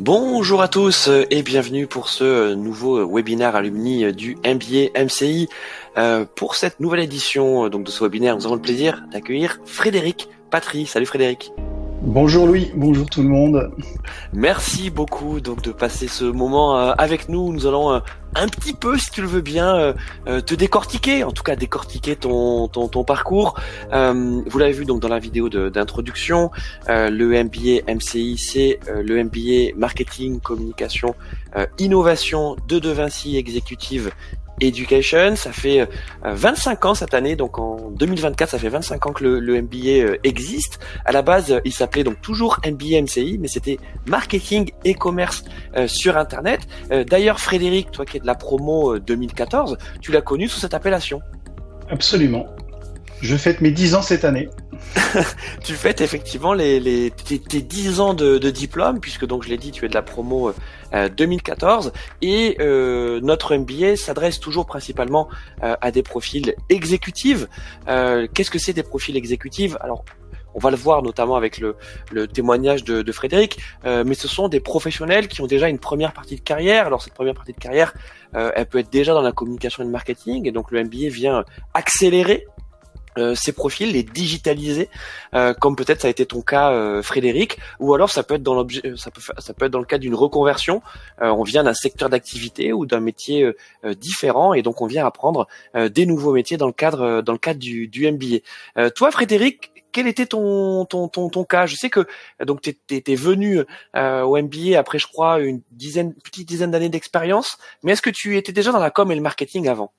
Bonjour à tous et bienvenue pour ce nouveau webinaire alumni du MBA MCI. Euh, pour cette nouvelle édition donc de ce webinaire, nous avons le plaisir d'accueillir Frédéric Patry. Salut Frédéric. Bonjour Louis, bonjour tout le monde. Merci beaucoup donc de passer ce moment euh, avec nous. Nous allons euh, un petit peu, si tu le veux bien, euh, te décortiquer, en tout cas décortiquer ton ton, parcours. vous l'avez vu donc dans la vidéo d'introduction, le MBA MCI, c'est le MBA Marketing, Communication, Innovation de De Vinci Exécutive Education. Ça fait 25 euh, ans cette année, donc en 2024, ça fait 25 ans que le, MBA euh, existe. À la base, il s'appelait donc toujours MBA MCI, mais c'était marketing et commerce euh, sur Internet. D'ailleurs, Frédéric, toi qui es de la promo 2014, tu l'as connu sous cette appellation. Absolument. Je fête mes 10 ans cette année. tu fêtes effectivement les, les tes, tes 10 ans de, de, diplôme, puisque donc je l'ai dit, tu es de la promo 2014, euh, et euh, notre MBA s'adresse toujours principalement euh, à des profils exécutifs. Qu'est-ce que c'est des profils exécutifs? Alors on va le voir notamment avec le, le témoignage de, de Frédéric, mais ce sont des professionnels qui ont déjà une première partie de carrière. Alors cette première partie de carrière, elle peut être déjà dans la communication et le marketing, et donc le MBA vient accélérer euh, ces profils, les digitaliser, euh, comme peut-être ça a été ton cas, euh, Frédéric, ou alors ça peut être dans l'objet, ça peut, ça peut être dans le cas d'une reconversion. on vient d'un secteur d'activité ou d'un métier différent, et donc on vient apprendre des nouveaux métiers dans le cadre, dans le cadre du, du MBA. toi, Frédéric, quel était ton ton ton, ton cas? Je sais que donc étais venu au MBA après, je crois, une dizaine, petite dizaine d'années d'expérience, mais est-ce que tu étais déjà dans la com et le marketing avant?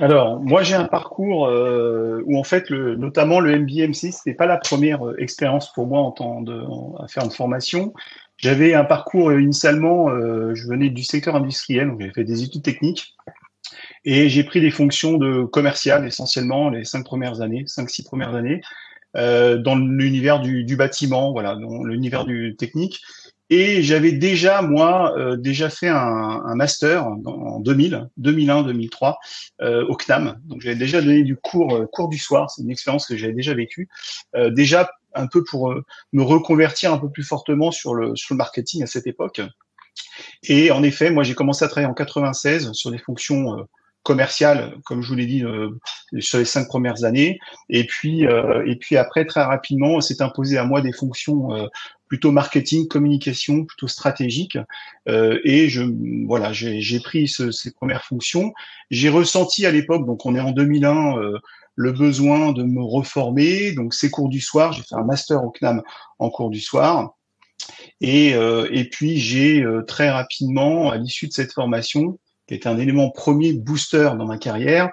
Alors, moi, j'ai un parcours euh, où en fait, le, notamment le MBMC, c'était pas la première euh, expérience pour moi en temps de à faire une formation. J'avais un parcours euh, initialement, euh, je venais du secteur industriel, donc j'avais fait des études techniques et j'ai pris des fonctions de commercial essentiellement les cinq premières années, cinq six premières années, euh, dans l'univers du, du, bâtiment, voilà, dans l'univers du technique. Et j'avais déjà, moi, euh, déjà fait un, un, master en 2000, 2001-2003 euh, au CNAM. Donc j'avais déjà donné du cours, euh, cours du soir. C'est une expérience que j'avais déjà vécue. Euh, déjà un peu pour euh, me reconvertir un peu plus fortement sur le, sur le marketing à cette époque. Et en effet, moi j'ai commencé à travailler en 96 sur des fonctions commerciales, comme je vous l'ai dit, sur les cinq premières années. Et puis, et puis après, très rapidement, s'est imposé à moi des fonctions plutôt marketing, communication, plutôt stratégique. Euh, et je, voilà, j'ai pris ce, ces premières fonctions. J'ai ressenti à l'époque, donc on est en 2001, euh, le besoin de me reformer. Donc ces cours du soir, j'ai fait un master au CNAM en cours du soir. Et, euh, et puis j'ai euh, très rapidement, à l'issue de cette formation, qui était un élément premier booster dans ma carrière,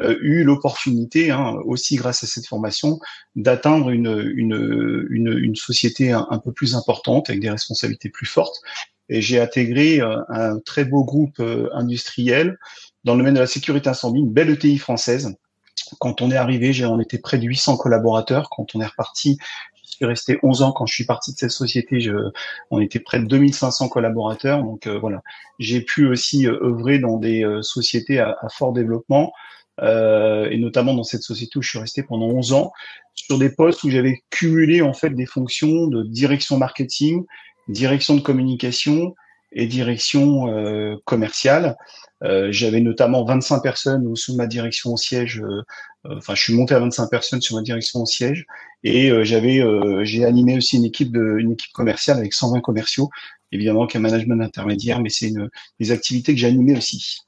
euh, eu l'opportunité, hein, aussi grâce à cette formation, d'atteindre une, une, une, une, société un, peu plus importante, avec des responsabilités plus fortes. Et j'ai intégré euh, un très beau groupe euh, industriel dans le domaine de la sécurité incendie, une belle ETI française. Quand on est arrivé, on était près de 800 collaborateurs. Quand on est reparti, suis resté 11 ans quand je suis parti de cette société. Je, on était près de 2500 collaborateurs. Donc euh, voilà, j'ai pu aussi euh, œuvrer dans des euh, sociétés à, à, fort développement. et notamment dans cette société où je suis resté pendant 11 ans, sur des postes où j'avais cumulé en fait des fonctions de direction marketing, direction de communication et direction euh, commerciale. Euh, j'avais notamment 25 personnes sous ma direction au siège. Euh, enfin, je suis monté à 25 personnes sur ma direction au siège, et j'avais, j'ai animé aussi une équipe de, une équipe commerciale avec 120 commerciaux, évidemment qu'un management intermédiaire, mais c'est une des activités que j'ai animées aussi.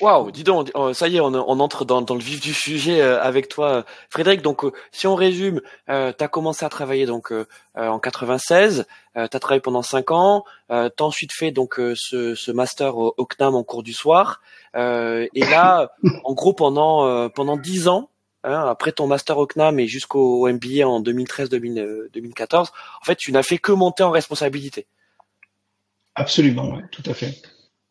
Waouh, dis donc, ça y est, on, entre dans, le vif du sujet euh, avec toi, Frédéric. Donc, euh, si on résume, euh, tu as commencé à travailler donc en 96, tu as travaillé pendant 5 ans, tu as ensuite fait donc ce, master au, CNAM en cours du soir, et là, en gros, pendant pendant 10 ans, hein, après ton master au CNAM et jusqu'au MBA en 2013-2014, en fait, tu n'as fait que monter en responsabilité. Absolument, oui, tout à fait.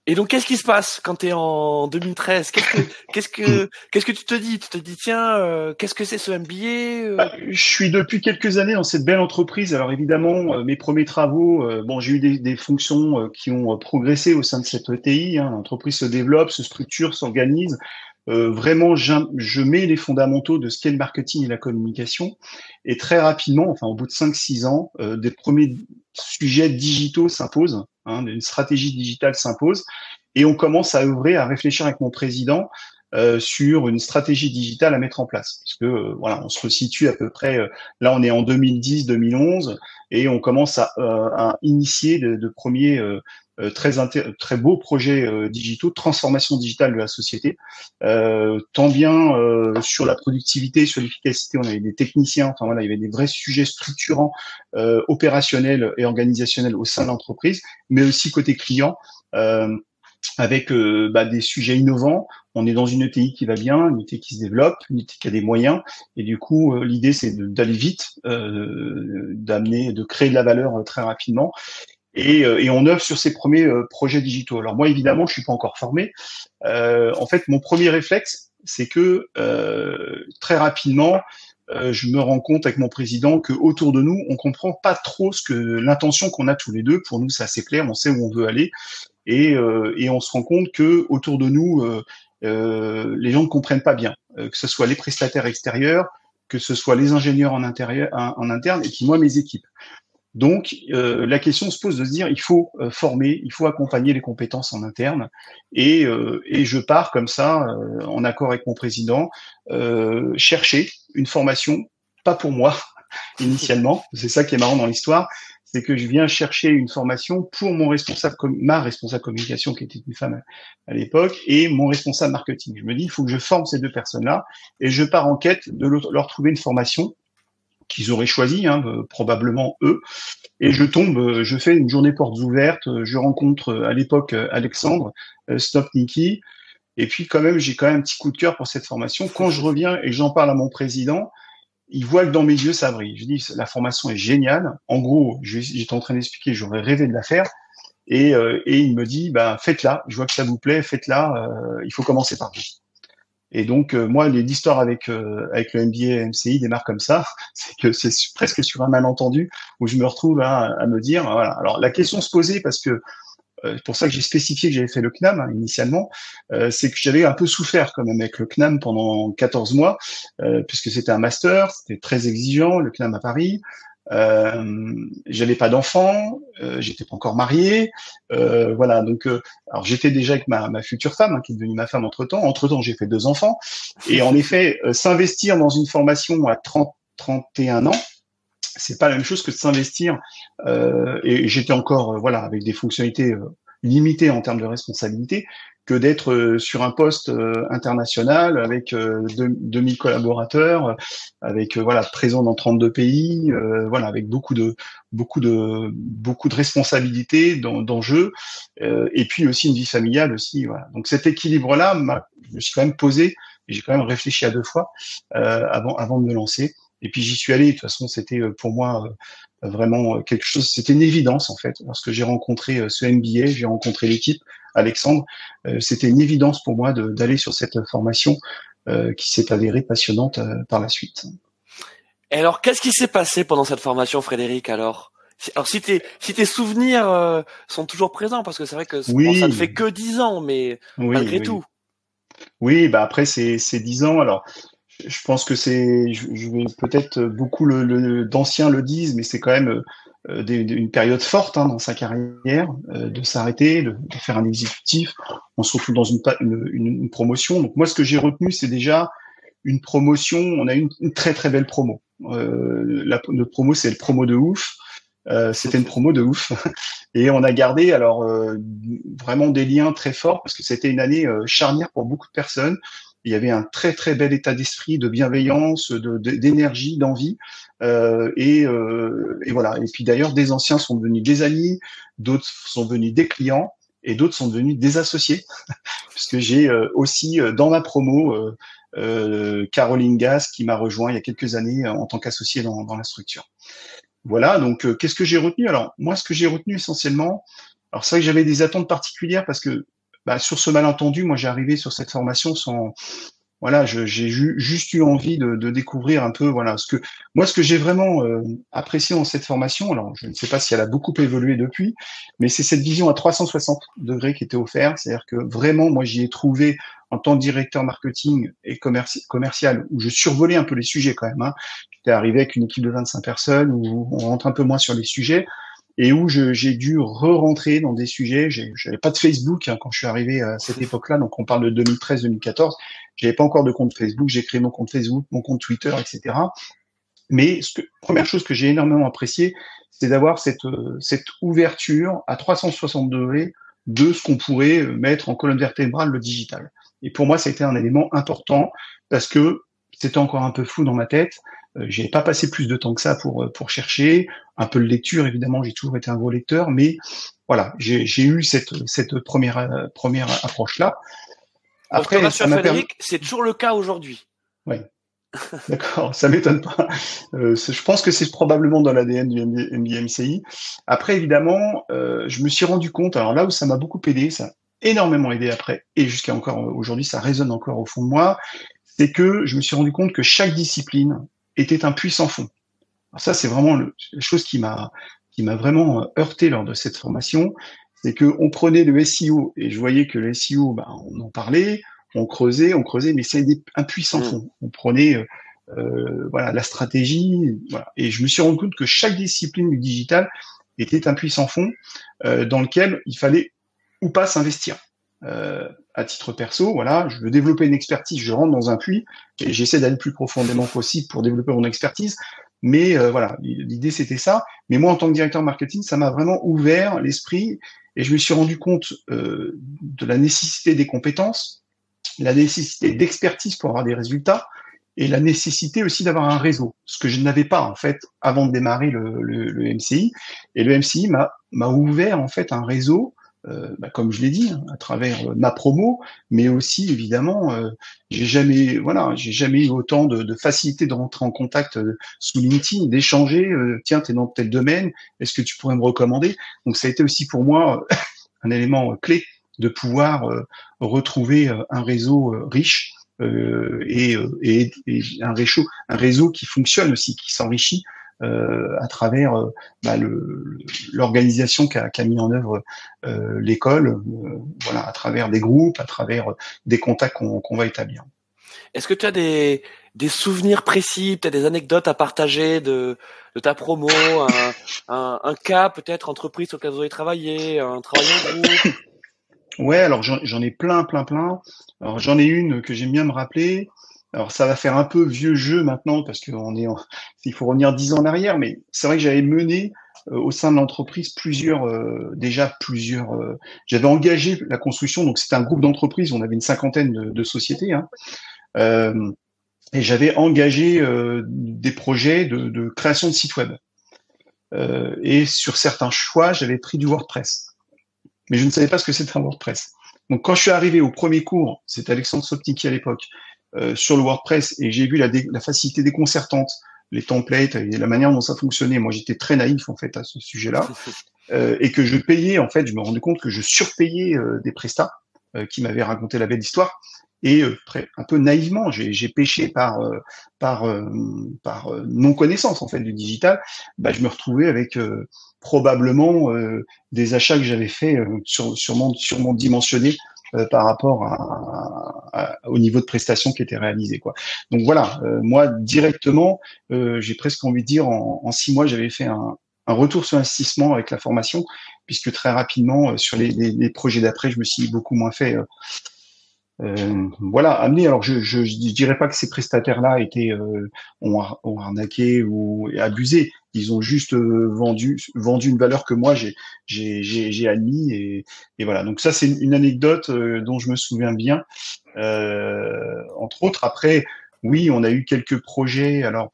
Et donc, qu'est-ce qui se passe quand tu es en 2013 Qu'est-ce que, qu'est-ce que, qu'est-ce que tu te dis? Tu te dis, tiens, euh, qu'est-ce que c'est ce MBA euh? bah, Je suis depuis quelques années dans cette belle entreprise. Alors évidemment, euh, mes premiers travaux, bon, j'ai eu des, des fonctions qui ont progressé au sein de cette ETI. Hein. L'entreprise se développe, se structure, s'organise. Vraiment, je mets les fondamentaux de ce qu'est le marketing et la communication. Et très rapidement, enfin au bout de 5-6 ans, des premiers sujets digitaux s'imposent, hein, une stratégie digitale s'impose, et on commence à œuvrer, à réfléchir avec mon président euh, sur une stratégie digitale à mettre en place. Parce que euh, voilà, on se resitue à peu près. Euh, là, on est en 2010-2011 et on commence à, à initier de, de premiers très très beaux projets digitaux, transformation digitale de la société. tant bien sur la productivité, sur l'efficacité, on avait des techniciens. Enfin voilà, il y avait des vrais sujets structurants, opérationnels et organisationnels au sein de l'entreprise, mais aussi côté client. Euh, avec euh, bah, des sujets innovants. On est dans une ETI qui va bien, une ETI qui se développe, une ETI qui a des moyens. Et du coup, euh, l'idée, c'est d'aller vite, euh, d'amener, de créer de la valeur très rapidement. Et, et, on œuvre sur ces premiers projets digitaux. Alors moi, évidemment, je suis pas encore formé. en fait, mon premier réflexe, c'est que très rapidement, je me rends compte avec mon président que autour de nous, on comprend pas trop ce que l'intention qu'on a tous les deux. Pour nous, c'est assez clair, on sait où on veut aller, et, euh, et on se rend compte que autour de nous, euh, euh, les gens ne comprennent pas bien, que ce soit les prestataires extérieurs, que ce soit les ingénieurs en, intérieur, en, interne, et puis moi mes équipes. Donc euh, la question se pose de se dire il faut former, il faut accompagner les compétences en interne. Et, euh, et je pars comme ça en accord avec mon président chercher une formation pas pour moi initialement, c'est ça qui est marrant dans l'histoire, c'est que je viens chercher une formation pour mon responsable, ma responsable communication qui était une femme à, l'époque, et mon responsable marketing. Je me dis, il faut que je forme ces deux personnes-là, et je pars en quête de leur trouver une formation qu'ils auraient choisi, hein, euh, probablement eux. Et je tombe, euh, je fais une journée portes ouvertes, euh, je rencontre à l'époque Alexandre Stopniki, et puis quand même, j'ai quand même un petit coup de cœur pour cette formation. Quand je reviens et j'en parle à mon président, il voit que dans mes yeux, ça brille. Je dis, la formation est géniale. En gros, j'étais en train d'expliquer, j'aurais rêvé de la faire. Et, euh, et il me dit, bah, faites-la. Je vois que ça vous plaît, faites-la. Euh, il faut commencer par vous. Et donc, euh, moi, l'histoire avec avec le MBA MCI démarre comme ça. C'est que c'est presque sur un malentendu où je me retrouve à, à me dire, voilà. Alors, la question se posait parce que euh, c'est pour ça que j'ai spécifié que j'avais fait le CNAM hein, initialement, euh, c'est que j'avais un peu souffert quand même avec le CNAM pendant 14 mois, euh, puisque c'était un master, c'était très exigeant, le CNAM à Paris. Euh, j'avais pas d'enfant, euh, j'étais pas encore marié, euh, voilà. Donc, alors j'étais déjà avec ma, ma future femme, hein, qui est devenue ma femme entre temps. Entre temps, j'ai fait deux enfants, et en effet, s'investir dans une formation à 30, 31 ans, c'est pas la même chose que de s'investir. Euh, et j'étais encore euh, voilà avec des fonctionnalités euh, limitées en termes de responsabilité que d'être euh, sur un poste international avec 2000 collaborateurs, avec voilà présent dans 32 pays, voilà avec beaucoup de beaucoup de beaucoup de responsabilités d'enjeux et puis aussi une vie familiale aussi. Voilà. Donc cet équilibre là, je me suis quand même posé j'ai quand même réfléchi à deux fois avant avant de me lancer. Et puis j'y suis allé. De toute façon, c'était euh, pour moi euh, vraiment euh, quelque chose. C'était une évidence en fait. Lorsque j'ai rencontré ce MBA, j'ai rencontré l'équipe, Alexandre. C'était une évidence pour moi d'aller sur cette formation qui s'est avérée passionnante par la suite. Et alors, qu'est-ce qui s'est passé pendant cette formation, Frédéric Alors, alors si tes si tes souvenirs sont toujours présents, parce que c'est vrai que ça ne fait que dix ans, mais malgré tout. Oui, bah après c'est c'est dix ans. Alors je pense que c'est, je, vais peut-être beaucoup le, d'anciens le disent, mais c'est quand même euh, une période forte hein, dans sa carrière, euh, de s'arrêter, de, faire un exécutif. On se retrouve dans une, une, promotion. Donc moi, ce que j'ai retenu, c'est déjà une promotion. On a une, une très très belle promo. Euh, la, notre promo, c'est le promo de ouf. Euh, c'était une promo de ouf et on a gardé alors euh, vraiment des liens très forts parce que c'était une année charnière pour beaucoup de personnes il y avait un très très bel état d'esprit, de bienveillance, d'énergie, d'envie. Euh, et, euh, et, voilà. Et puis d'ailleurs, des anciens sont devenus des amis, d'autres sont devenus des clients, et d'autres sont devenus des associés, puisque j'ai euh, aussi euh, dans ma promo Caroline Gas qui m'a rejoint il y a quelques années en tant qu'associé dans, dans, la structure. Voilà. Donc, qu'est-ce que j'ai retenu? Alors, moi, ce que j'ai retenu essentiellement, alors c'est vrai que j'avais des attentes particulières parce que bah, sur ce malentendu, moi j'ai arrivé sur cette formation sans voilà, j'ai juste eu envie de, découvrir un peu, voilà, ce que moi, ce que j'ai vraiment euh, apprécié dans cette formation. Alors, je ne sais pas si elle a beaucoup évolué depuis, mais c'est cette vision à 360 degrés qui était offerte. C'est-à-dire que vraiment, moi, j'y ai trouvé en tant que directeur marketing et commercial, où je survolais un peu les sujets quand même. Hein. J'étais arrivé avec une équipe de 25 personnes, où on rentre un peu moins sur les sujets et où j'ai dû re-rentrer dans des sujets. J'avais pas de Facebook hein, quand je suis arrivé à cette époque-là, donc on parle de 2013-2014. J'avais pas encore de compte Facebook. J'ai créé mon compte Facebook, mon compte Twitter, etc. Mais ce que, première chose que j'ai énormément apprécié, c'est d'avoir cette, cette ouverture à 360 degrés de ce qu'on pourrait mettre en colonne vertébrale le digital. Et pour moi, ça a été un élément important parce que c'était encore un peu fou dans ma tête. Euh, j'ai pas passé plus de temps que ça pour euh, pour chercher un peu de lecture. Évidemment, j'ai toujours été un gros lecteur, mais voilà, j'ai eu cette cette première euh, première approche là. Après, ça c'est toujours le cas aujourd'hui. Oui. D'accord, ça m'étonne pas. je pense que c'est probablement dans l'ADN du MBMCI. Après, évidemment, je me suis rendu compte, alors là où ça m'a beaucoup aidé, ça a énormément aidé après, et jusqu'à encore aujourd'hui, ça résonne encore au fond de moi, c'est que je me suis rendu compte que chaque discipline était un puissant fond. ça, c'est vraiment le, la chose qui m'a qui m'a vraiment heurté lors de cette formation, c'est que on prenait le SEO et je voyais que le SEO, bah, on en parlait, on creusait, on creusait, mais c'est un puissant mm. fond. On prenait euh, euh, voilà la stratégie, voilà. et je me suis rendu compte que chaque discipline du digital était un puissant fond euh, dans lequel il fallait ou pas s'investir. Euh, à titre perso, voilà, je veux développer une expertise, je rentre dans un puits et j'essaie d'aller le plus profondément possible pour développer mon expertise. Mais euh, voilà, l'idée c'était ça. Mais moi, en tant que directeur marketing, ça m'a vraiment ouvert l'esprit et je me suis rendu compte euh, de la nécessité des compétences, la nécessité d'expertise pour avoir des résultats et la nécessité aussi d'avoir un réseau, ce que je n'avais pas en fait avant de démarrer le, le, le MCI. Et le MCI m'a ouvert en fait un réseau euh, bah, comme je l'ai dit, hein, à travers euh, ma promo, mais aussi évidemment, euh, j'ai jamais, voilà, j'ai jamais eu autant de, de, facilité de rentrer en contact sous LinkedIn, d'échanger. Tiens, es dans tel domaine, est-ce que tu pourrais me recommander? Donc ça a été aussi pour moi un élément clé de pouvoir retrouver un réseau riche et, et, et, un, réseau, un réseau qui fonctionne aussi, qui s'enrichit euh, à travers euh, bah, l'organisation qu'a qu mis en œuvre euh, l'école, voilà, à travers des groupes, à travers des contacts qu'on va établir. Est-ce que tu as des, des souvenirs précis, peut-être des anecdotes à partager de, de ta promo, un, un, un cas peut-être entreprise sur lequel vous avez travaillé, un travail en groupe? Ouais, alors j'en ai plein, plein, plein. Alors j'en ai une que j'aime bien me rappeler. Alors ça va faire un peu vieux jeu maintenant parce qu'on est, il faut revenir dix ans en arrière, mais c'est vrai que j'avais mené euh, au sein de l'entreprise plusieurs, euh, déjà plusieurs. Euh, j'avais engagé la construction, donc c'était un groupe d'entreprises, on avait une cinquantaine de, sociétés, hein, et j'avais engagé des projets de, de, création de sites web. et sur certains choix, j'avais pris du WordPress, mais je ne savais pas ce que c'était un WordPress. Donc quand je suis arrivé au premier cours, c'était Alexandre Soptiki à l'époque, euh, sur le WordPress et j'ai vu la, la, facilité déconcertante, les templates et la manière dont ça fonctionnait. Moi, j'étais très naïf en fait à ce sujet-là euh, et que je payais en fait, je me rendais compte que je surpayais euh, des prestats qui m'avaient raconté la belle histoire et un peu naïvement, j'ai pêché par par par non connaissance en fait du digital. Bah, je me retrouvais avec probablement des achats que j'avais fait sur, sûrement sûrement dimensionnés euh, par rapport au niveau de prestation qui était réalisé. Quoi. Donc voilà, euh, moi directement, euh, j'ai presque envie de dire en, six mois, j'avais fait un, retour sur investissement avec la formation, puisque très rapidement sur les projets d'après, je me suis beaucoup moins fait euh, voilà, amené. Alors, je, je, je, dirais pas que ces prestataires-là étaient euh, ont, arnaqué ou abusé. Ils ont juste euh, vendu vendu une valeur que moi j'ai j'ai j'ai admis et, et, voilà. Donc ça, c'est une, anecdote euh, dont je me souviens bien. entre autres, après, oui, on a eu quelques projets. Alors,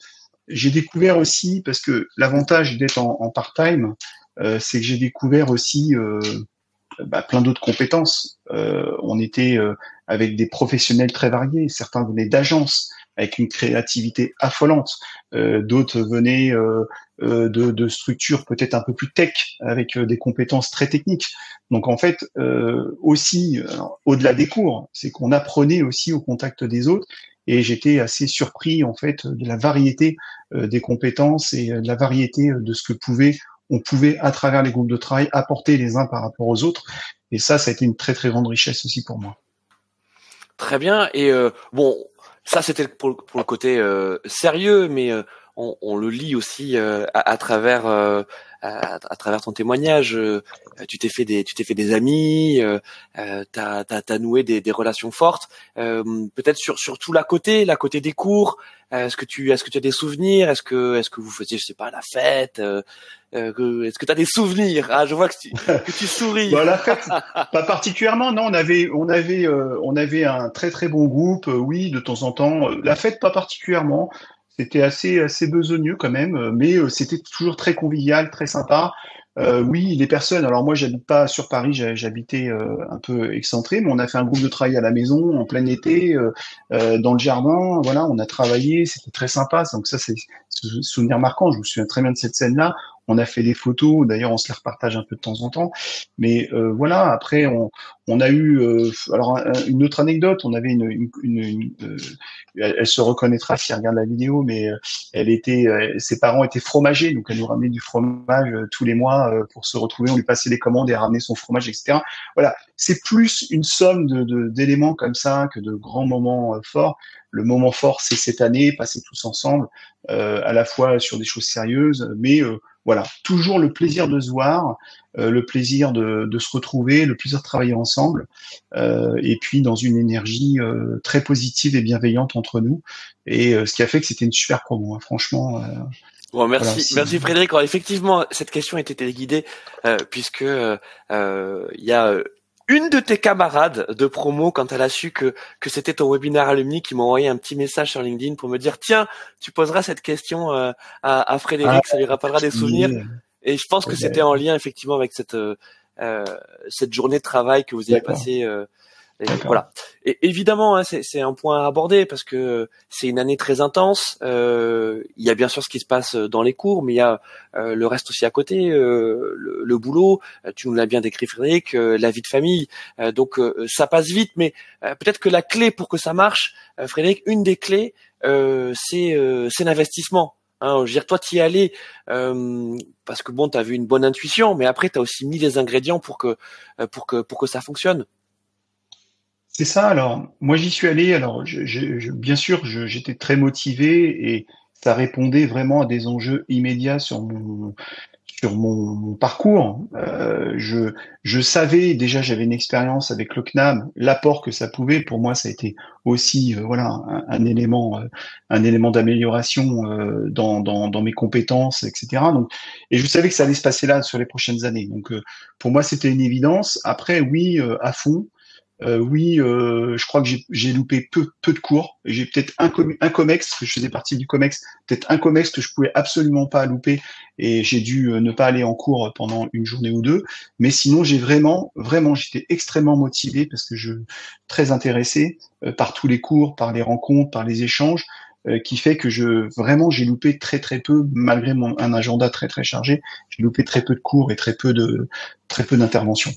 j'ai découvert aussi parce que l'avantage d'être en, en part-time, c'est que j'ai découvert aussi bah, plein d'autres compétences. Euh, on était euh, avec des professionnels très variés. Certains venaient d'agences, avec une créativité affolante. D'autres venaient de, de, structures peut-être un peu plus tech, avec des compétences très techniques. Donc en fait, aussi, au-delà des cours, c'est qu'on apprenait aussi au contact des autres et j'étais assez surpris en fait de la variété des compétences et de la variété de ce que pouvait on pouvait à travers les groupes de travail apporter les uns par rapport aux autres et ça ça a été une très très grande richesse aussi pour moi. Très bien et euh, bon ça c'était pour, le côté euh, sérieux mais euh, on, le lit aussi à, travers à, à, travers ton témoignage, euh, tu t'es fait des, tu t'es fait des amis, euh, euh t'as, t'as, t'as noué des, des, relations fortes. Euh, peut-être sur, sur tout la côté, la côté des cours. Est-ce que tu, est-ce que tu as des souvenirs? Est-ce que, est-ce que vous faisiez, je sais pas, la fête? Est-ce que tu as des souvenirs? Ah, je vois que tu, que tu souris. bah, la fête, pas particulièrement. Non, on avait, on avait, on avait un très très bon groupe. oui, de temps en temps. La fête, pas particulièrement. C'était assez assez besogneux quand même, mais euh, c'était toujours très convivial, très sympa. Euh, oui, les personnes. Alors moi, j'habite pas sur Paris, j'habitais euh, un peu excentré, mais on a fait un groupe de travail à la maison en plein été, euh, dans le jardin. Voilà, on a travaillé, c'était très sympa. Donc ça, c'est souvenir marquant. Je me souviens très bien de cette scène-là. On a fait des photos, d'ailleurs on se les repartage un peu de temps en temps. Mais euh, voilà, après on, on a eu euh, alors une autre anecdote. On avait une, une, une, euh, elle, se reconnaîtra si elle regarde la vidéo, mais elle était, ses parents étaient fromagers, donc elle nous ramenait du fromage tous les mois pour se retrouver. On lui passait des commandes et ramener son fromage, etc. Voilà, c'est plus une somme de d'éléments comme ça que de grands moments forts. Le moment fort, c'est cette année, passer tous ensemble, à la fois sur des choses sérieuses, mais voilà, toujours le plaisir de se voir, euh, le plaisir de, de, se retrouver, le plaisir de travailler ensemble, euh, et puis dans une énergie euh, très positive et bienveillante entre nous. Et ce qui a fait que c'était une super promo, hein, franchement. Bon, merci, merci Frédéric. Alors, effectivement, cette question a été téléguidée puisque il y a une de tes camarades de promo quand elle a su que que c'était ton webinaire alumni qui m'a envoyé un petit message sur LinkedIn pour me dire tiens tu poseras cette question euh, à, à, Frédéric ah, ça lui rappellera des souvenirs et je pense que c'était en lien effectivement avec cette euh, euh cette journée de travail que vous avez passée euh, voilà. Et évidemment, hein, c'est un point à aborder parce que c'est une année très intense. Euh, il y a bien sûr ce qui se passe dans les cours, mais il y a euh, le reste aussi à côté, euh, le, boulot. Tu nous l'as bien décrit, Frédéric, la vie de famille. donc ça passe vite, mais peut-être que la clé pour que ça marche, Frédéric, une des clés, c'est c'est l'investissement. Hein, je veux dire, toi, tu y allais parce que bon, tu as vu une bonne intuition, mais après, tu as aussi mis les ingrédients pour que que ça fonctionne. C'est ça. Alors, moi, j'y suis allé. Alors, bien sûr, j'étais très motivé et ça répondait vraiment à des enjeux immédiats sur mon sur mon, parcours. Euh, je, je savais déjà, j'avais une expérience avec le CNAM, l'apport que ça pouvait. Pour moi, ça a été aussi euh, voilà un, élément euh, un élément d'amélioration euh, dans, dans, dans mes compétences, etc. Donc, et je savais que ça allait se passer là sur les prochaines années. Donc, pour moi, c'était une évidence. Après, oui, à fond. Euh, oui, euh, je crois que j'ai loupé peu, peu de cours. J'ai peut-être un, comex, je faisais partie du comex, peut-être un comex que je pouvais absolument pas louper et j'ai dû euh, ne pas aller en cours pendant une journée ou deux. Mais sinon, j'ai vraiment, vraiment, j'étais extrêmement motivé parce que je très intéressé par tous les cours, par les rencontres, par les échanges, qui fait que je vraiment j'ai loupé très très peu malgré mon un agenda très très chargé. J'ai loupé très peu de cours et très peu de très peu d'interventions.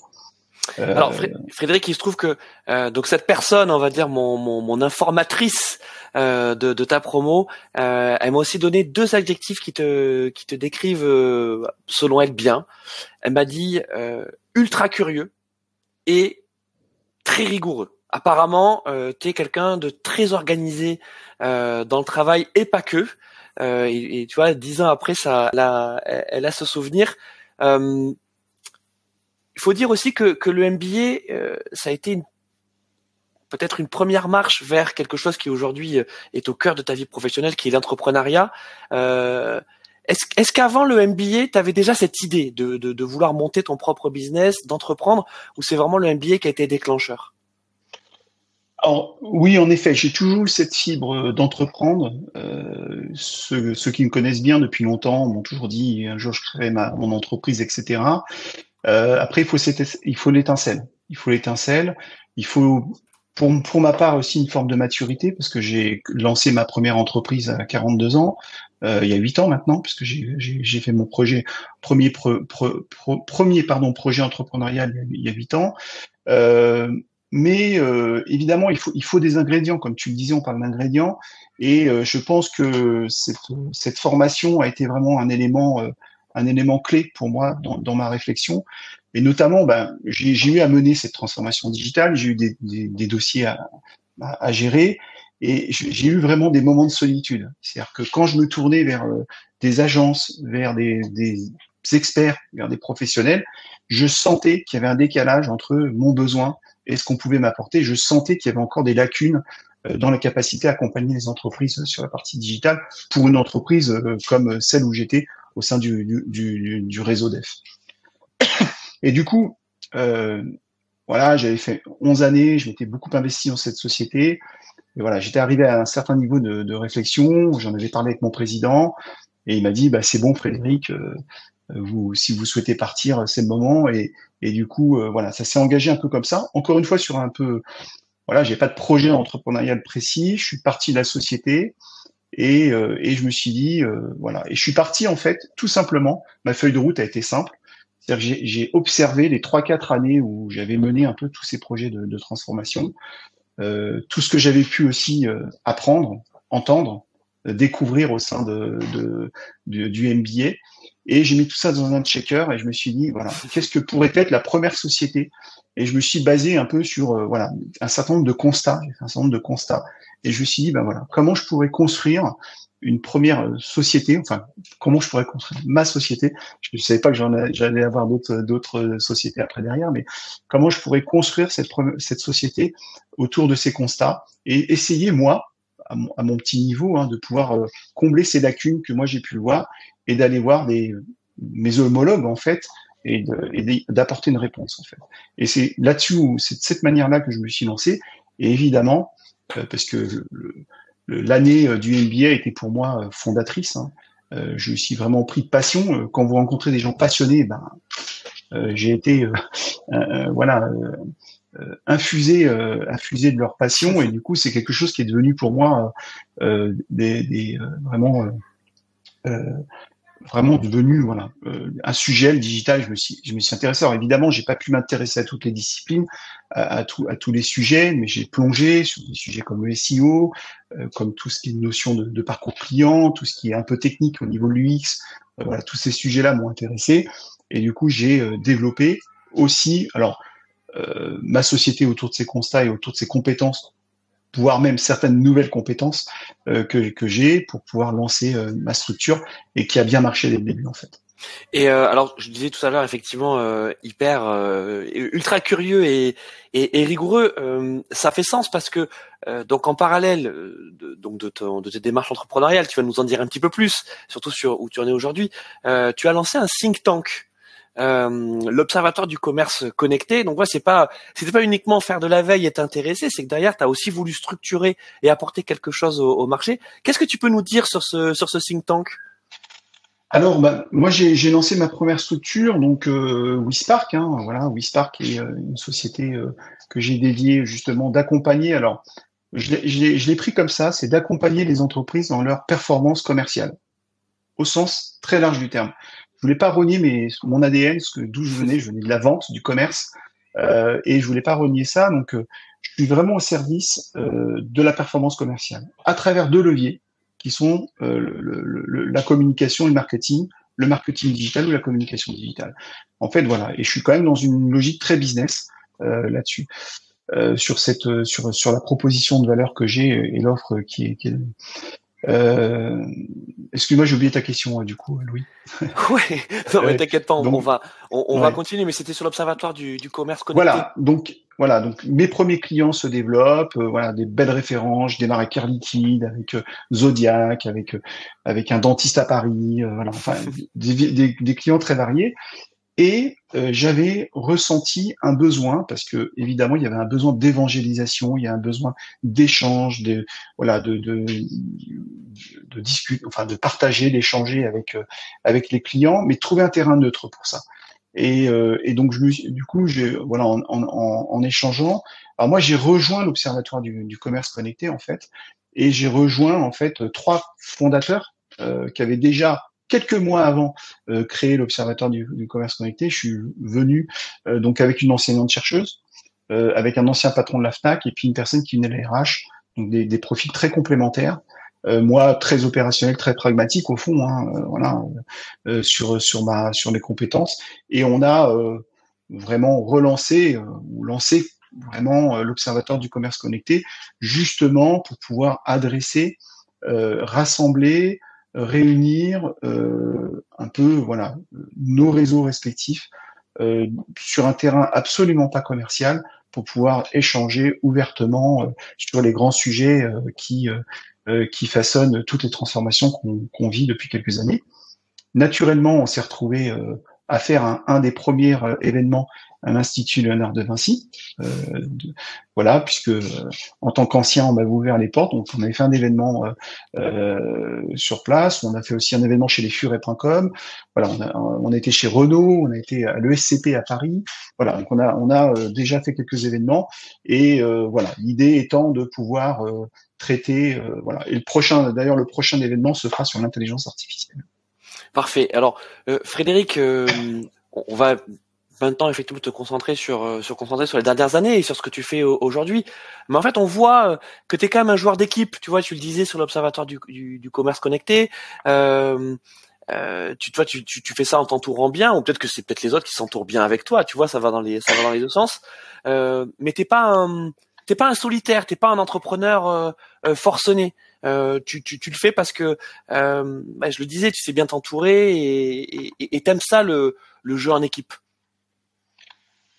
Euh, Alors Frédéric, il se trouve que euh, donc cette personne, on va dire mon, mon, mon informatrice euh, de, de, ta promo, euh, elle m'a aussi donné deux adjectifs qui te qui te décrivent euh, selon elle bien. Elle m'a dit ultra curieux et très rigoureux. Apparemment, tu es quelqu'un de très organisé dans le travail et pas que. Et, et, tu vois, dix ans après, ça, là, elle a ce souvenir. Il faut dire aussi que, le MBA, euh, ça a été peut-être une première marche vers quelque chose qui aujourd'hui euh, est au cœur de ta vie professionnelle, qui est l'entrepreneuriat. Euh, est-ce, qu'avant le MBA, tu avais déjà cette idée de, vouloir monter ton propre business, d'entreprendre, ou c'est vraiment le MBA qui a été déclencheur? Alors, oui, en effet, j'ai toujours eu cette fibre d'entreprendre. Ceux, ceux, qui me connaissent bien depuis longtemps m'ont toujours dit un jour je créerai ma, mon entreprise, etc. Euh, après, il faut il faut l'étincelle. Il faut l'étincelle. Il faut pour, pour ma part aussi une forme de maturité parce que j'ai lancé ma première entreprise à 42 ans, euh, il y a 8 ans maintenant, puisque j'ai fait mon projet premier premier pardon projet entrepreneurial il y a 8 ans. Euh, mais euh, évidemment, il faut, il faut des ingrédients, comme tu le disais, on parle d'ingrédients, et euh, je pense que cette, cette, formation a été vraiment un élément, euh, un élément clé pour moi dans, ma réflexion. Et notamment, ben, j'ai eu à mener cette transformation digitale, j'ai eu des, dossiers à, gérer, et j'ai eu vraiment des moments de solitude. C'est-à-dire que quand je me tournais vers des agences, vers des, des experts, vers des professionnels, je sentais qu'il y avait un décalage entre mon besoin et ce qu'on pouvait m'apporter. Je sentais qu'il y avait encore des lacunes euh, dans la capacité à accompagner les entreprises sur la partie digitale pour une entreprise euh, comme celle où j'étais au sein du, du, réseau DEF. Et du coup, euh, voilà, j'avais fait 11 années, je m'étais beaucoup investi dans cette société. Et voilà, j'étais arrivé à un certain niveau de, de réflexion. J'en avais parlé avec mon président et il m'a dit, bah, c'est bon, Frédéric, euh, vous, si vous souhaitez partir, c'est le moment. Et, et du coup, euh, voilà, ça s'est engagé un peu comme ça. Encore une fois, sur un peu, voilà, j'ai pas de projet entrepreneurial précis. Je suis parti de la société et, euh, et je me suis dit, euh, voilà, et je suis parti en fait, tout simplement. Ma feuille de route a été simple. C'est-à-dire que j'ai observé les trois quatre années où j'avais mené un peu tous ces projets de, de transformation, tout ce que j'avais pu aussi apprendre, entendre, découvrir au sein de, de, de du MBA. Et j'ai mis tout ça dans un checker et je me suis dit, voilà, qu'est-ce que pourrait être la première société? Et je me suis basé un peu sur euh, voilà un certain nombre de constats, un certain nombre de constats. Et je me suis dit, ben voilà, comment je pourrais construire une première euh, société, enfin, comment je pourrais construire ma société? Je ne savais pas que j'allais avoir d'autres d'autres sociétés après derrière, mais comment je pourrais construire cette, cette société autour de ces constats et essayer, moi, à mon, petit niveau, hein, de pouvoir euh, combler ces lacunes que moi j'ai pu voir et d'aller voir des, mes homologues en fait et d'apporter une réponse en fait. Et c'est là-dessus, c'est de cette manière-là que je me suis lancé. Et évidemment, euh, parce que l'année euh, du MBA était pour moi euh, fondatrice. Hein, je suis vraiment pris de passion. Quand vous rencontrez des gens passionnés, ben, j'ai été voilà infusé infusé de leur passion et du coup c'est quelque chose qui est devenu pour moi des vraiment vraiment devenu voilà euh, un sujet le digital. Je me suis je me suis intéressé. Alors évidemment, j'ai pas pu m'intéresser à toutes les disciplines, à, à, à tous les sujets, mais j'ai plongé sur des sujets comme le SEO, euh, comme tout ce qui est notion de, de, parcours client, tout ce qui est un peu technique au niveau de l'UX. Euh, voilà, tous ces sujets-là m'ont intéressé et du coup j'ai développé aussi alors ma société autour de ces constats et autour de ces compétences voire même certaines nouvelles compétences euh, que, que j'ai pour pouvoir lancer euh, ma structure et qui a bien marché dès le début en fait. Et euh, alors, je disais tout à l'heure, effectivement, hyper, ultra curieux et, et, rigoureux. ça fait sens parce que donc en parallèle donc de tes démarches entrepreneuriales, tu vas nous en dire un petit peu plus, surtout sur où tu en es aujourd'hui. tu as lancé un think tank euh, l'observatoire du commerce connecté. Donc ouais, c'est pas c'était pas uniquement faire de la veille et t'intéresser, c'est que derrière tu as aussi voulu structurer et apporter quelque chose au, marché. Qu'est-ce que tu peux nous dire sur ce sur ce think tank? Alors, bah, moi, j'ai lancé ma première structure, donc euh, Wispark. Hein, voilà, Wispark est euh, une société euh, que j'ai dédiée justement d'accompagner. Alors, je l'ai pris comme ça, c'est d'accompagner les entreprises dans leur performance commerciale, au sens très large du terme je voulais pas renier mes, mon ADN, ce que d'où je venais, je venais de la vente, du commerce, euh, et je voulais pas renier ça. Donc, euh, je suis vraiment au service euh, de la performance commerciale à travers deux leviers qui sont euh, le, le, la communication et le marketing, le marketing digital ou la communication digitale. En fait, voilà. Et je suis quand même dans une logique très business euh, là-dessus. Euh, sur cette sur sur la proposition de valeur que j'ai et l'offre qui est, qui est euh, Excuse-moi, j'ai oublié ta question du coup, Louis. oui, non mais t'inquiète pas, on, va on, va continuer, mais c'était sur l'observatoire du, du, commerce connecté. Voilà, donc voilà, donc mes premiers clients se développent, euh, voilà, des belles références. Je démarre avec Air Liquide, avec euh, Zodiac, avec euh, avec un dentiste à Paris, voilà, enfin des, des, des, clients très variés. Et euh, j'avais ressenti un besoin parce que évidemment il y avait un besoin d'évangélisation, il y a un besoin d'échange, de voilà, de de, de discuter, enfin de partager, d'échanger avec euh, avec les clients, mais trouver un terrain neutre pour ça. Et, donc je me, du coup, voilà, en, échangeant, alors moi j'ai rejoint l'Observatoire du, commerce connecté en fait, et j'ai rejoint en fait trois fondateurs qui avaient déjà quelques mois avant euh, créé l'Observatoire du, commerce connecté. Je suis venu euh, donc avec une enseignante chercheuse, euh, avec un ancien patron de la FNAC et puis une personne qui venait de la RH, donc des, des profils très complémentaires. Euh, moi, très opérationnel, très pragmatique au fond, hein, voilà, sur sur ma sur mes compétences. Et on a vraiment relancé ou lancé vraiment l'Observatoire du commerce connecté, justement pour pouvoir adresser, rassembler, réunir euh, un peu voilà nos réseaux respectifs euh, sur un terrain absolument pas commercial pour pouvoir échanger ouvertement euh, sur les grands sujets qui qui façonnent toutes les transformations qu'on vit depuis quelques années. Naturellement, on s'est retrouvé à faire un, un des premiers événements à l'Institut Léonard de Vinci. Euh, voilà, puisque euh, en tant qu'ancien, on m'avait ouvert les portes. Donc, on avait fait un événement euh, euh sur place. On a fait aussi un événement chez les Furets.com. Voilà, on a, on a été chez Renault. On a été à l'ESCP à Paris. Voilà, donc on a, on a déjà fait quelques événements. Et voilà, l'idée étant de pouvoir traiter. voilà. Et le prochain, d'ailleurs, le prochain événement se fera sur l'intelligence artificielle. Parfait. Alors, Frédéric, on va maintenant effectivement te concentrer sur euh, concentrer sur les dernières années et sur ce que tu fais aujourd'hui. Mais en fait, on voit euh, que tu es quand même un joueur d'équipe. Tu vois, tu le disais sur l'observatoire du, commerce connecté. Euh, euh, tu, tu, fais ça en t'entourant bien, ou peut-être que c'est peut-être les autres qui s'entourent bien avec toi. Tu vois, ça va dans les deux sens. Euh, mais t'es pas pas un solitaire, t'es pas un entrepreneur forcené. Euh, tu, tu, tu, le fais parce que, euh, bah, je le disais, tu sais bien t'entourer et t'aimes ça le, le jeu en équipe.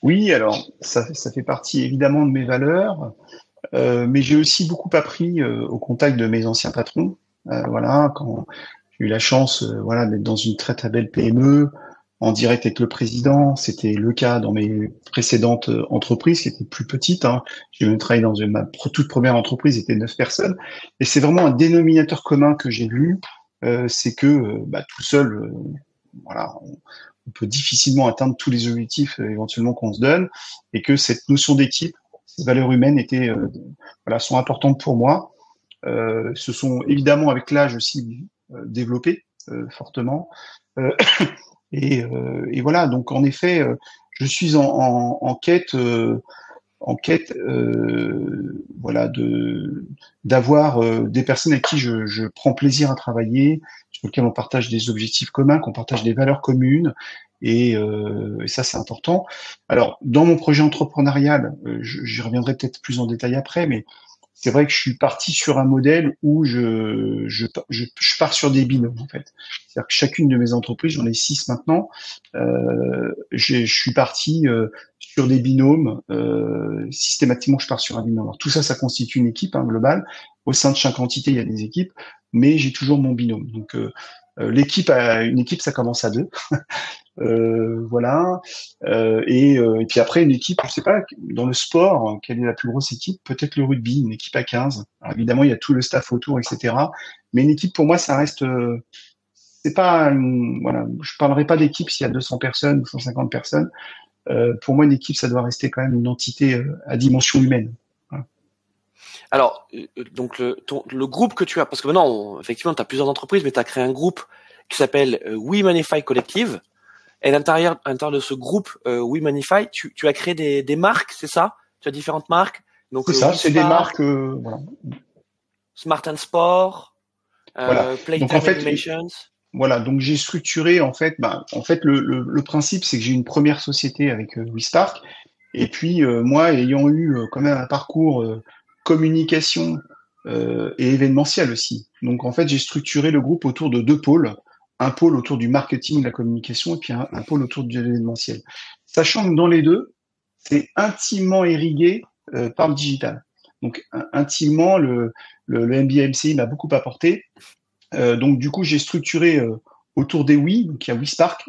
Oui, alors ça, ça fait partie évidemment de mes valeurs, euh, mais j'ai aussi beaucoup appris euh, au contact de mes anciens patrons. Euh, voilà, quand j'ai eu la chance, voilà, d'être dans une très très belle PME, en direct avec le président. C'était le cas dans mes précédentes entreprises, qui étaient plus petites. Hein. J'ai même travaillé dans une, ma toute première entreprise, c'était neuf personnes. Et c'est vraiment un dénominateur commun que j'ai vu, c'est que bah, tout seul, voilà, on peut difficilement atteindre tous les objectifs euh, éventuellement qu'on se donne, et que cette notion d'équipe, ces valeurs humaines étaient, euh, voilà, sont importantes pour moi. Euh, se sont évidemment avec l'âge aussi développées fortement. Et, et, voilà, donc en effet, je suis en, en, quête, en quête, voilà, de d'avoir des personnes avec qui je, je, prends plaisir à travailler, sur lesquels on partage des objectifs communs, qu'on partage des valeurs communes, et, euh, et ça c'est important. Alors dans mon projet entrepreneurial, euh, j'y reviendrai peut-être plus en détail après, mais c'est vrai que je suis parti sur un modèle où je, je, je, pars sur des binômes en fait. C'est-à-dire que chacune de mes entreprises, j'en ai six maintenant, euh, je suis parti euh, sur des binômes. Euh, systématiquement, je pars sur un binôme. Alors, tout ça, ça constitue une équipe hein, globale. Au sein de chaque entité, il y a des équipes, mais j'ai toujours mon binôme. Donc euh, l'équipe, une équipe, ça commence à deux. Euh, voilà. Euh, et, puis après, une équipe, je sais pas, dans le sport, quelle est la plus grosse équipe? Peut-être le rugby, une équipe à 15. évidemment, il y a tout le staff autour, etc. Mais une équipe, pour moi, ça reste... c'est pas... voilà, je parlerai pas d'équipe s'il y a 200 personnes ou 150 personnes. pour moi, une équipe, ça doit rester quand même une entité à dimension humaine. Alors, euh, donc le, le groupe que tu as, parce que maintenant, effectivement, tu as plusieurs entreprises, mais tu as créé un groupe qui s'appelle euh, We Manify Collective. Et à l'intérieur, de ce groupe euh, We Manify, tu, tu as créé des, des marques, c'est ça? Tu as différentes marques? Donc c'est ça, c'est des marques. voilà. Smart and Sport, voilà. Playtime en fait, Animations. Voilà, donc j'ai structuré en fait, bah, en fait le, le, le principe c'est que j'ai une première société avec euh, et puis moi ayant eu quand même un parcours communication euh, et événementiel aussi. Donc en fait, j'ai structuré le groupe autour de deux pôles. Un pôle autour du marketing, de la communication, et puis un, pôle autour de l'événementiel. Sachant que dans les deux, c'est intimement irrigué euh, par le digital. Donc intimement, le, le, MBA m'a beaucoup apporté. Euh, donc du coup, j'ai structuré autour des oui, donc il y a WeSpark,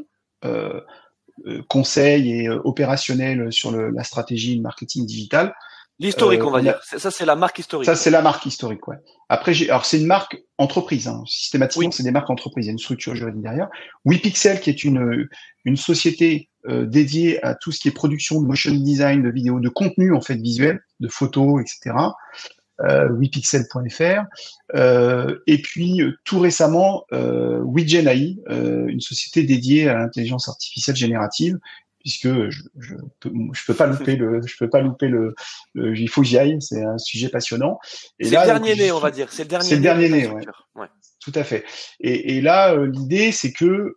conseil et opérationnel sur la stratégie le marketing digital. L'historique, on va dire. Ça, c'est la marque historique. Ça, c'est la marque historique, ouais. Après, j'ai, alors c'est une marque entreprise. Hein. Systématiquement, c'est des marques entreprises. Il y a une structure juridique derrière. WePixel, qui est une une société dédiée à tout ce qui est production de motion design, de vidéos, de contenu en fait visuel, de photos, etc euh, wepixel.fr. Euh, et puis tout récemment, euh, AI, euh, une société dédiée à l'intelligence artificielle générative, puisque je, je, peux, je peux pas louper le, je peux pas louper le, il faut que j'y aille, c'est un sujet passionnant. C'est le dernier né, on va dire. C'est le dernier. C'est le dernier né, ouais. ouais. Tout à fait. Et, et là, euh, l'idée, c'est que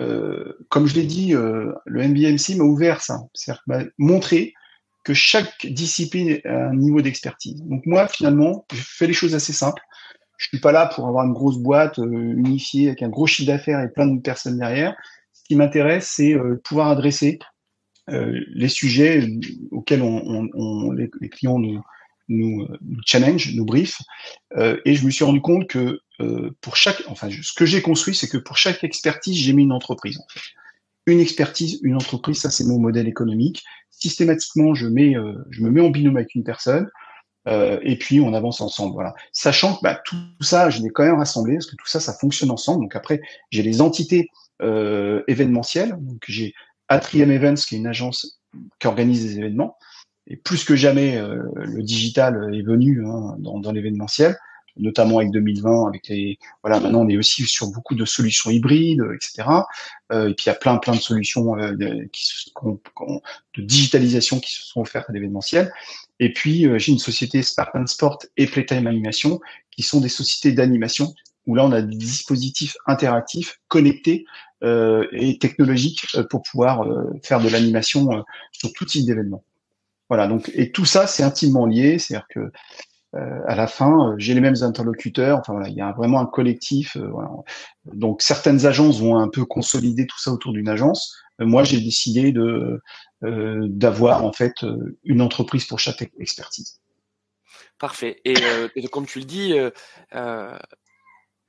euh, comme je l'ai dit, euh, le MBMC m'a ouvert ça, c'est-à-dire montrer que chaque discipline a un niveau d'expertise. Donc moi, finalement, je fais les choses assez simples. Je suis pas là pour avoir une grosse boîte unifiée avec un gros chiffre d'affaires et plein de personnes derrière. Qui m'intéresse, c'est euh, pouvoir adresser euh, les sujets auxquels on, les, clients nous, challenge, nous brief. et je me suis rendu compte que pour chaque, enfin, ce que j'ai construit, c'est que pour chaque expertise, j'ai mis une entreprise. Une expertise, une entreprise, ça c'est mon modèle économique systématiquement, je, mets, euh, je me mets en binôme avec une personne, euh, et puis on avance ensemble. Voilà. Sachant que bah, tout ça, je l'ai quand même rassemblé, parce que tout ça, ça fonctionne ensemble. Donc après, j'ai les entités euh, événementielles. Donc j'ai Atrium Events, qui est une agence qui organise des événements. Et plus que jamais, le digital est venu hein, dans, dans l'événementiel notamment avec 2020, avec les voilà maintenant on est aussi sur beaucoup de solutions hybrides, etc. Euh, et puis il y a plein plein de solutions euh, de, qui, de digitalisation qui se sont offertes à l'événementiel. Et puis euh, j'ai une société Spartan Sport et Playtime Animation qui sont des sociétés d'animation où là on a des dispositifs interactifs connectés euh, et technologiques pour pouvoir faire de l'animation sur tout type d'événement. Voilà, donc et tout ça c'est intimement lié, c'est-à-dire que euh, à la fin, euh, j'ai les mêmes interlocuteurs. Enfin voilà, il y a vraiment un collectif. Euh, voilà. Donc certaines agences vont un peu consolider tout ça autour d'une agence. moi, j'ai décidé de d'avoir en fait une entreprise pour chaque expertise. Parfait. Et, comme tu le dis,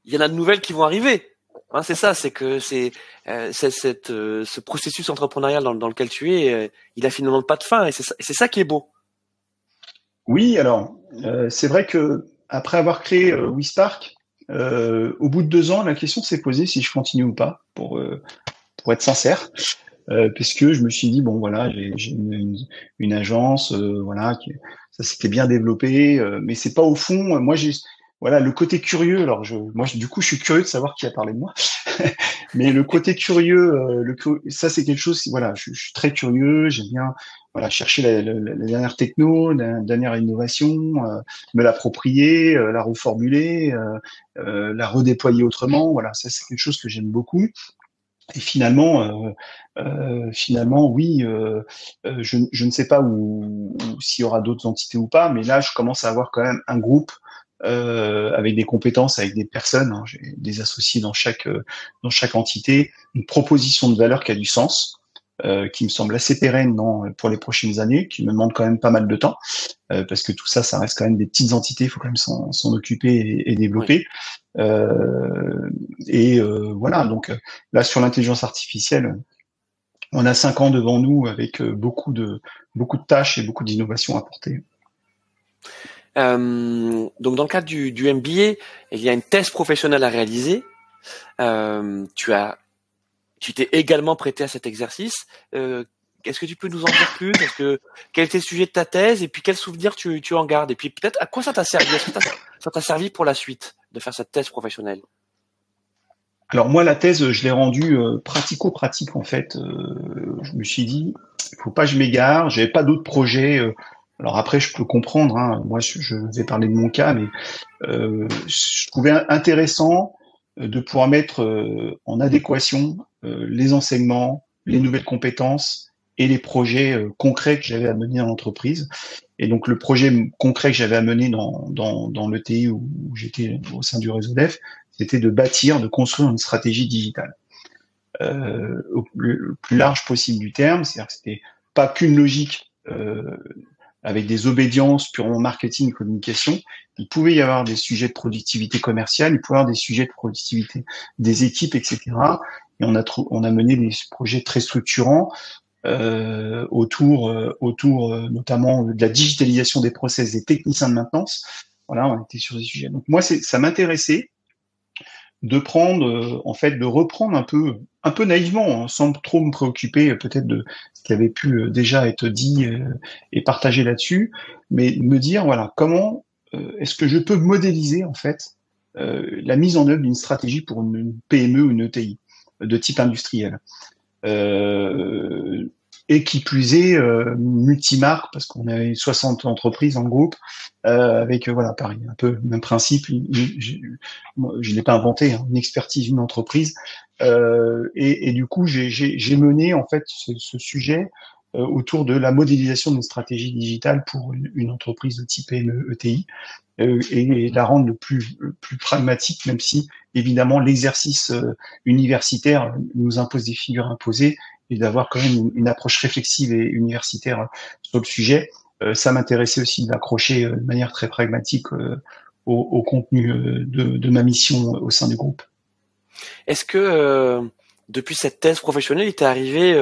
il y en a de nouvelles qui vont arriver. Hein, c'est ça, c'est que c'est cette, ce processus entrepreneurial dans, lequel tu es, il a finalement pas de fin, et c'est ça, qui est beau. Oui, alors euh, c'est vrai que après avoir créé euh, WeSpark, euh, au bout de deux ans, la question s'est posée si je continue ou pas, pour euh, pour être sincère, euh, parce que je me suis dit bon voilà, j'ai une, une, agence, voilà, ça s'était bien développé, mais c'est pas au fond. Moi, j'ai voilà le côté curieux. Alors je, moi, du coup, je suis curieux de savoir qui a parlé de moi. mais le côté curieux, le, ça c'est quelque chose. Voilà, je, suis très curieux. J'aime bien voilà, chercher la, la, la dernière techno, la dernière innovation, euh, me l'approprier, euh, la reformuler, euh, euh, la redéployer autrement. Voilà, ça c'est quelque chose que j'aime beaucoup. Et finalement, finalement, oui, je, je, ne sais pas où, s'il y aura d'autres entités ou pas, mais là, je commence à avoir quand même un groupe avec des compétences, avec des personnes. Hein, J'ai des associés dans chaque dans chaque entité, une proposition de valeur qui a du sens. Euh, qui me semble assez pérenne non, pour les prochaines années, qui me demande quand même pas mal de temps, euh, parce que tout ça, ça reste quand même des petites entités, il faut quand même s'en occuper et, et développer. Euh, et euh, voilà, donc là sur l'intelligence artificielle, on a cinq ans devant nous avec beaucoup de beaucoup de tâches et beaucoup d'innovations à porter. Euh, donc dans le cadre du, du, MBA, il y a une thèse professionnelle à réaliser. Euh, tu as tu t'es également prêté à cet exercice. Euh, Est-ce que tu peux nous en dire plus? Est-ce que quel était le sujet de ta thèse? Et puis quel souvenir tu, tu en gardes? Et puis peut-être à quoi ça t'a servi? Est-ce que ça t'a servi pour la suite de faire cette thèse professionnelle? Alors moi la thèse je l'ai rendue euh, pratico-pratique en fait. Euh, je me suis dit il faut pas que je m'égare. J'avais pas d'autres projets. Euh. alors après je peux comprendre. Hein. moi je, vais parler de mon cas, mais euh, je trouvais intéressant de pouvoir mettre en adéquation euh, les enseignements, les nouvelles compétences et les projets euh, concrets que j'avais à mener dans l'entreprise. Et donc le projet concret que j'avais à mener dans, dans, dans l'ETI où, j'étais au sein du réseau DEF, c'était de bâtir, de construire une stratégie digitale. Euh, au le, plus large possible du terme, c'est-à-dire que c'était pas qu'une logique euh, avec des obédiences purement marketing et communication. Il pouvait y avoir des sujets de productivité commerciale, il pouvait y avoir des sujets de productivité des équipes, etc. Et on a, on a mené des projets très structurants autour, autour notamment de la digitalisation des process des techniciens de maintenance. Voilà, on était sur ces sujets. Donc moi, ça m'intéressait de prendre, en fait, de reprendre un peu, un peu naïvement, hein, sans trop me préoccuper peut-être de ce qui avait pu déjà être dit et partagé là-dessus, mais me dire voilà comment est-ce que je peux modéliser en fait euh, la mise en œuvre d'une stratégie pour une, PME ou une ETI de type industriel? Euh, et qui plus est euh, multimarque parce qu'on avait 60 entreprises en groupe euh, avec voilà pareil un peu le même principe. Je, je, l'ai pas inventé hein, une expertise une entreprise. Euh, et, et, du coup j'ai mené en fait ce, ce sujet euh, autour de la modélisation d'une stratégie digitale pour une, entreprise de type PME ETI euh, et, la rendre plus, plus pragmatique, même si évidemment l'exercice euh, universitaire nous impose des figures imposées et d'avoir quand même une, approche réflexive et universitaire sur le sujet. ça m'intéressait aussi d'accrocher de manière très pragmatique au, contenu de, de, ma mission au sein du groupe. Est-ce que depuis cette thèse professionnelle, il t'est arrivé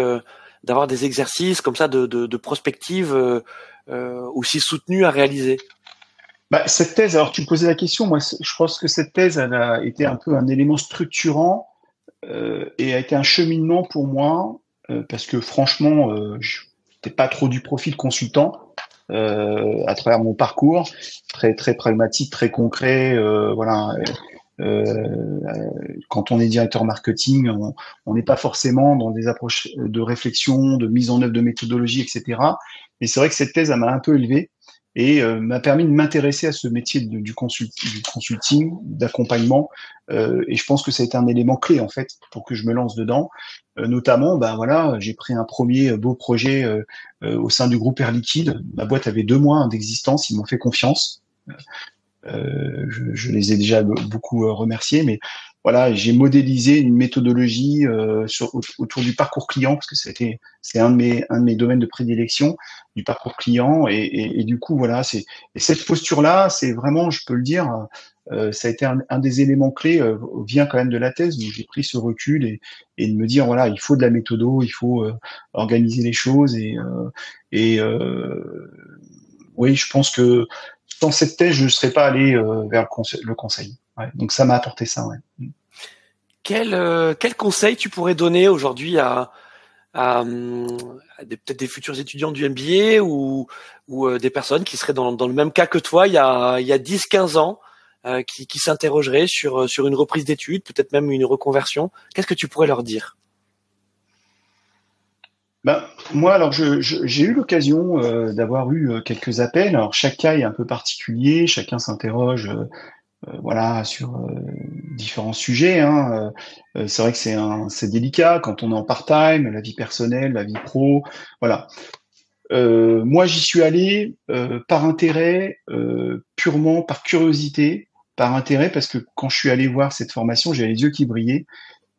d'avoir des exercices comme ça de, de, de prospective euh, euh, aussi soutenus à réaliser? Bah, cette thèse, alors tu me posais la question, moi je pense que cette thèse elle a été un peu un élément structurant euh, et a été un cheminement pour moi euh, parce que franchement euh, je n'étais pas trop du profil consultant euh, à travers mon parcours, très très pragmatique, très concret, voilà euh, quand on est directeur marketing, on n'est pas forcément dans des approches de réflexion, de mise en œuvre de méthodologie, etc. Et c'est vrai que cette thèse m'a un peu élevé et euh, m'a permis de m'intéresser à ce métier du, consulting, d'accompagnement. Euh, et je pense que ça a été un élément clé en fait pour que je me lance dedans. notamment, ben voilà, j'ai pris un premier beau projet au sein du groupe Air Liquide. Ma boîte avait deux mois d'existence, ils m'ont fait confiance. Euh, je, je, les ai déjà beaucoup euh, remerciés, mais voilà, j'ai modélisé une méthodologie euh, sur, autour du parcours client parce que c'était c'est un de mes un de mes domaines de prédilection du parcours client et, et, et du coup voilà c'est cette posture là c'est vraiment je peux le dire euh, ça a été un, un, des éléments clés euh, vient quand même de la thèse où j'ai pris ce recul et, et de me dire voilà il faut de la méthodo il faut organiser les choses et et oui je pense que dans cette thèse, je ne serais pas allé euh, vers le conseil. Donc ça m'a apporté ça. Ouais. Quel, euh, quel conseil tu pourrais donner aujourd'hui à, à, peut-être des futurs étudiants du MBA ou, ou euh, des personnes qui seraient dans, dans, le même cas que toi il y a, il y a 10-15 ans, qui, qui s'interrogeraient sur, sur une reprise d'études, peut-être même une reconversion? Qu'est-ce que tu pourrais leur dire? Ben, moi, alors, j'ai eu l'occasion euh, d'avoir eu euh, quelques appels. Alors, chaque cas est un peu particulier, chacun s'interroge, euh, voilà, sur différents sujets. Hein. c'est vrai que c'est c'est délicat quand on est en part-time, la vie personnelle, la vie pro, voilà. moi, j'y suis allé par intérêt, purement par curiosité, par intérêt, parce que quand je suis allé voir cette formation, j'avais les yeux qui brillaient.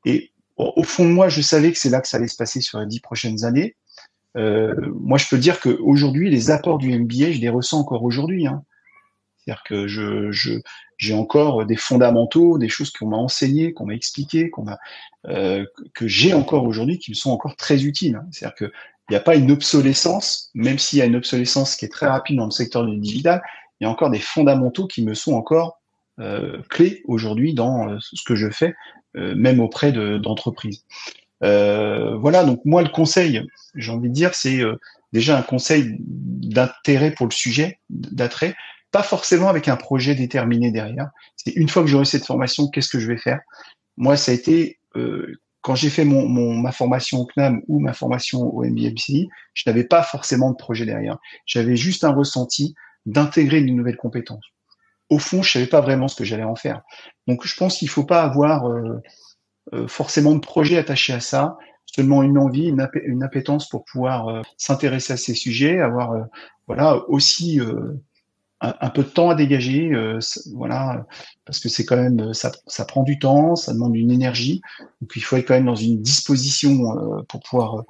Et au fond de moi, je savais que c'est là que ça allait se passer sur les dix prochaines années. Euh, moi, je peux dire qu'aujourd'hui, les apports du MBA, je les ressens encore aujourd'hui. Hein. C'est-à-dire que je, je, j'ai encore des fondamentaux, des choses qu'on m'a enseignées, qu'on m'a expliquées, qu'on m'a, euh, que j'ai encore aujourd'hui, qui me sont encore très utiles. Hein. C'est-à-dire qu'il n'y a pas une obsolescence, même s'il y a une obsolescence qui est très rapide dans le secteur du digital, il y a encore des fondamentaux qui me sont encore euh, clés aujourd'hui dans euh, ce que je fais euh, même auprès d'entreprises. Euh, voilà, donc moi le conseil, j'ai envie de dire, c'est déjà un conseil d'intérêt pour le sujet, d'attrait, pas forcément avec un projet déterminé derrière. C'est une fois que j'aurai cette formation, qu'est-ce que je vais faire? Moi, ça a été euh, quand j'ai fait mon, mon, ma formation au CNAM ou ma formation au MBMCI, je n'avais pas forcément de projet derrière. J'avais juste un ressenti d'intégrer une nouvelle compétence au fond, je savais pas vraiment ce que j'allais en faire. Donc, je pense qu'il faut pas avoir euh, euh, forcément de projet attaché à ça, seulement une envie, une, appétence pour pouvoir euh, s'intéresser à ces sujets, avoir voilà aussi un, peu de temps à dégager, voilà, parce que c'est quand même ça, ça, prend du temps, ça demande une énergie, donc il faut être quand même dans une disposition pour pouvoir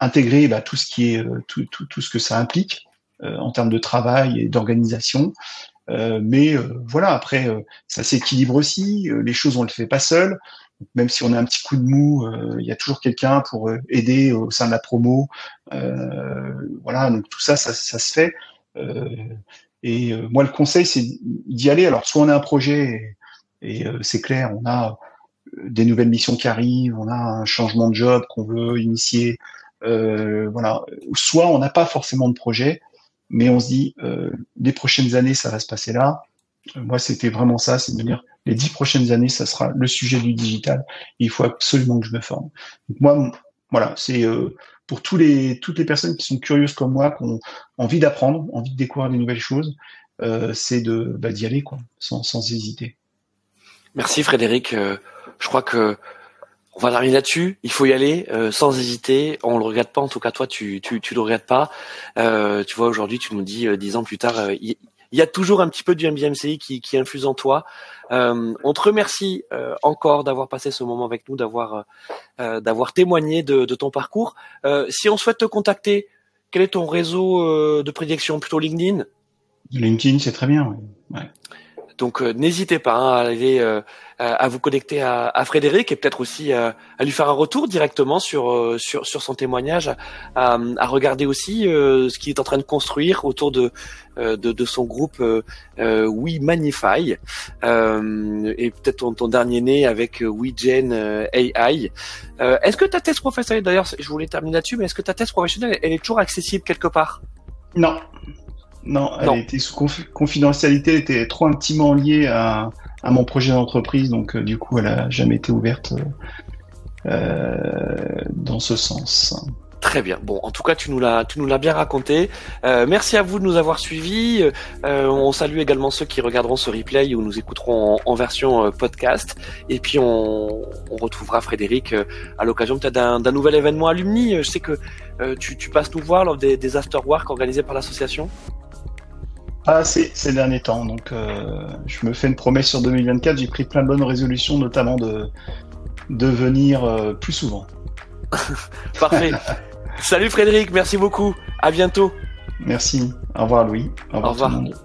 intégrer bah, tout ce qui est tout, tout, tout ce que ça implique. Euh, en termes de travail et d'organisation. Euh, mais euh, voilà, après, ça s'équilibre aussi. les choses, on le fait pas seul. même si on a un petit coup de mou, il y a toujours quelqu'un pour aider au sein de la promo. voilà, donc tout ça, ça, ça se fait. Et moi, le conseil, c'est d'y aller. Alors, soit on a un projet et, et c'est clair, on a des nouvelles missions qui arrivent, on a un changement de job qu'on veut initier, euh, voilà. Soit on n'a pas forcément de projet, mais on se dit euh, les prochaines années ça va se passer là. Euh, moi c'était vraiment ça, c'est de dire les dix prochaines années ça sera le sujet du digital. il faut absolument que je me forme. Moi voilà c'est euh, pour tous les toutes les personnes qui sont curieuses comme moi, qui ont envie d'apprendre, envie de découvrir des nouvelles choses, euh, c'est de bah, d'y aller quoi, sans, sans hésiter. Merci Frédéric. je crois que on va terminer là-dessus. Il faut y aller euh, sans hésiter. On le regrette pas. En tout cas, toi, tu tu, tu le regrettes pas. Euh, tu vois, aujourd'hui, tu nous dis euh, dix ans plus tard, y, a toujours un petit peu du MBMCI qui, qui infuse en toi. on te remercie encore d'avoir passé ce moment avec nous, d'avoir d'avoir témoigné de, de, ton parcours. si on souhaite te contacter, quel est ton réseau de prédilection? Plutôt LinkedIn? LinkedIn, c'est très bien. Ouais. Donc euh, n'hésitez pas hein, à aller euh, à vous connecter à, à Frédéric et peut-être aussi euh, à lui faire un retour directement sur sur, sur son témoignage, à, à regarder aussi ce qu'il est en train de construire autour de de, de, son groupe We Manify et peut-être ton, ton, dernier né avec WeGen AI. est-ce que ta thèse professionnelle, d'ailleurs, je voulais terminer là-dessus, mais est-ce que ta thèse professionnelle, elle est toujours accessible quelque part? Non, non, elle était sous confidentialité, elle était trop intimement liée à, à mon projet d'entreprise, donc euh, du coup, elle a jamais été ouverte euh, euh, dans ce sens. Très bien. Bon, en tout cas, tu nous l'as, tu nous l'as bien raconté. Euh, merci à vous de nous avoir suivis. Euh, on salue également ceux qui regarderont ce replay ou nous écouteront en, version podcast. Et puis on, on retrouvera Frédéric à l'occasion peut-être d'un, nouvel événement alumni. Je sais que tu, tu, passes nous voir lors des, des after work organisés par l'association. Ah, c'est ces derniers temps. Donc, euh, je me fais une promesse sur 2024. J'ai pris plein de bonnes résolutions, notamment de, de venir euh, plus souvent. Parfait. Salut Frédéric, merci beaucoup. À bientôt. Merci. Au revoir Louis. Au revoir. Au revoir.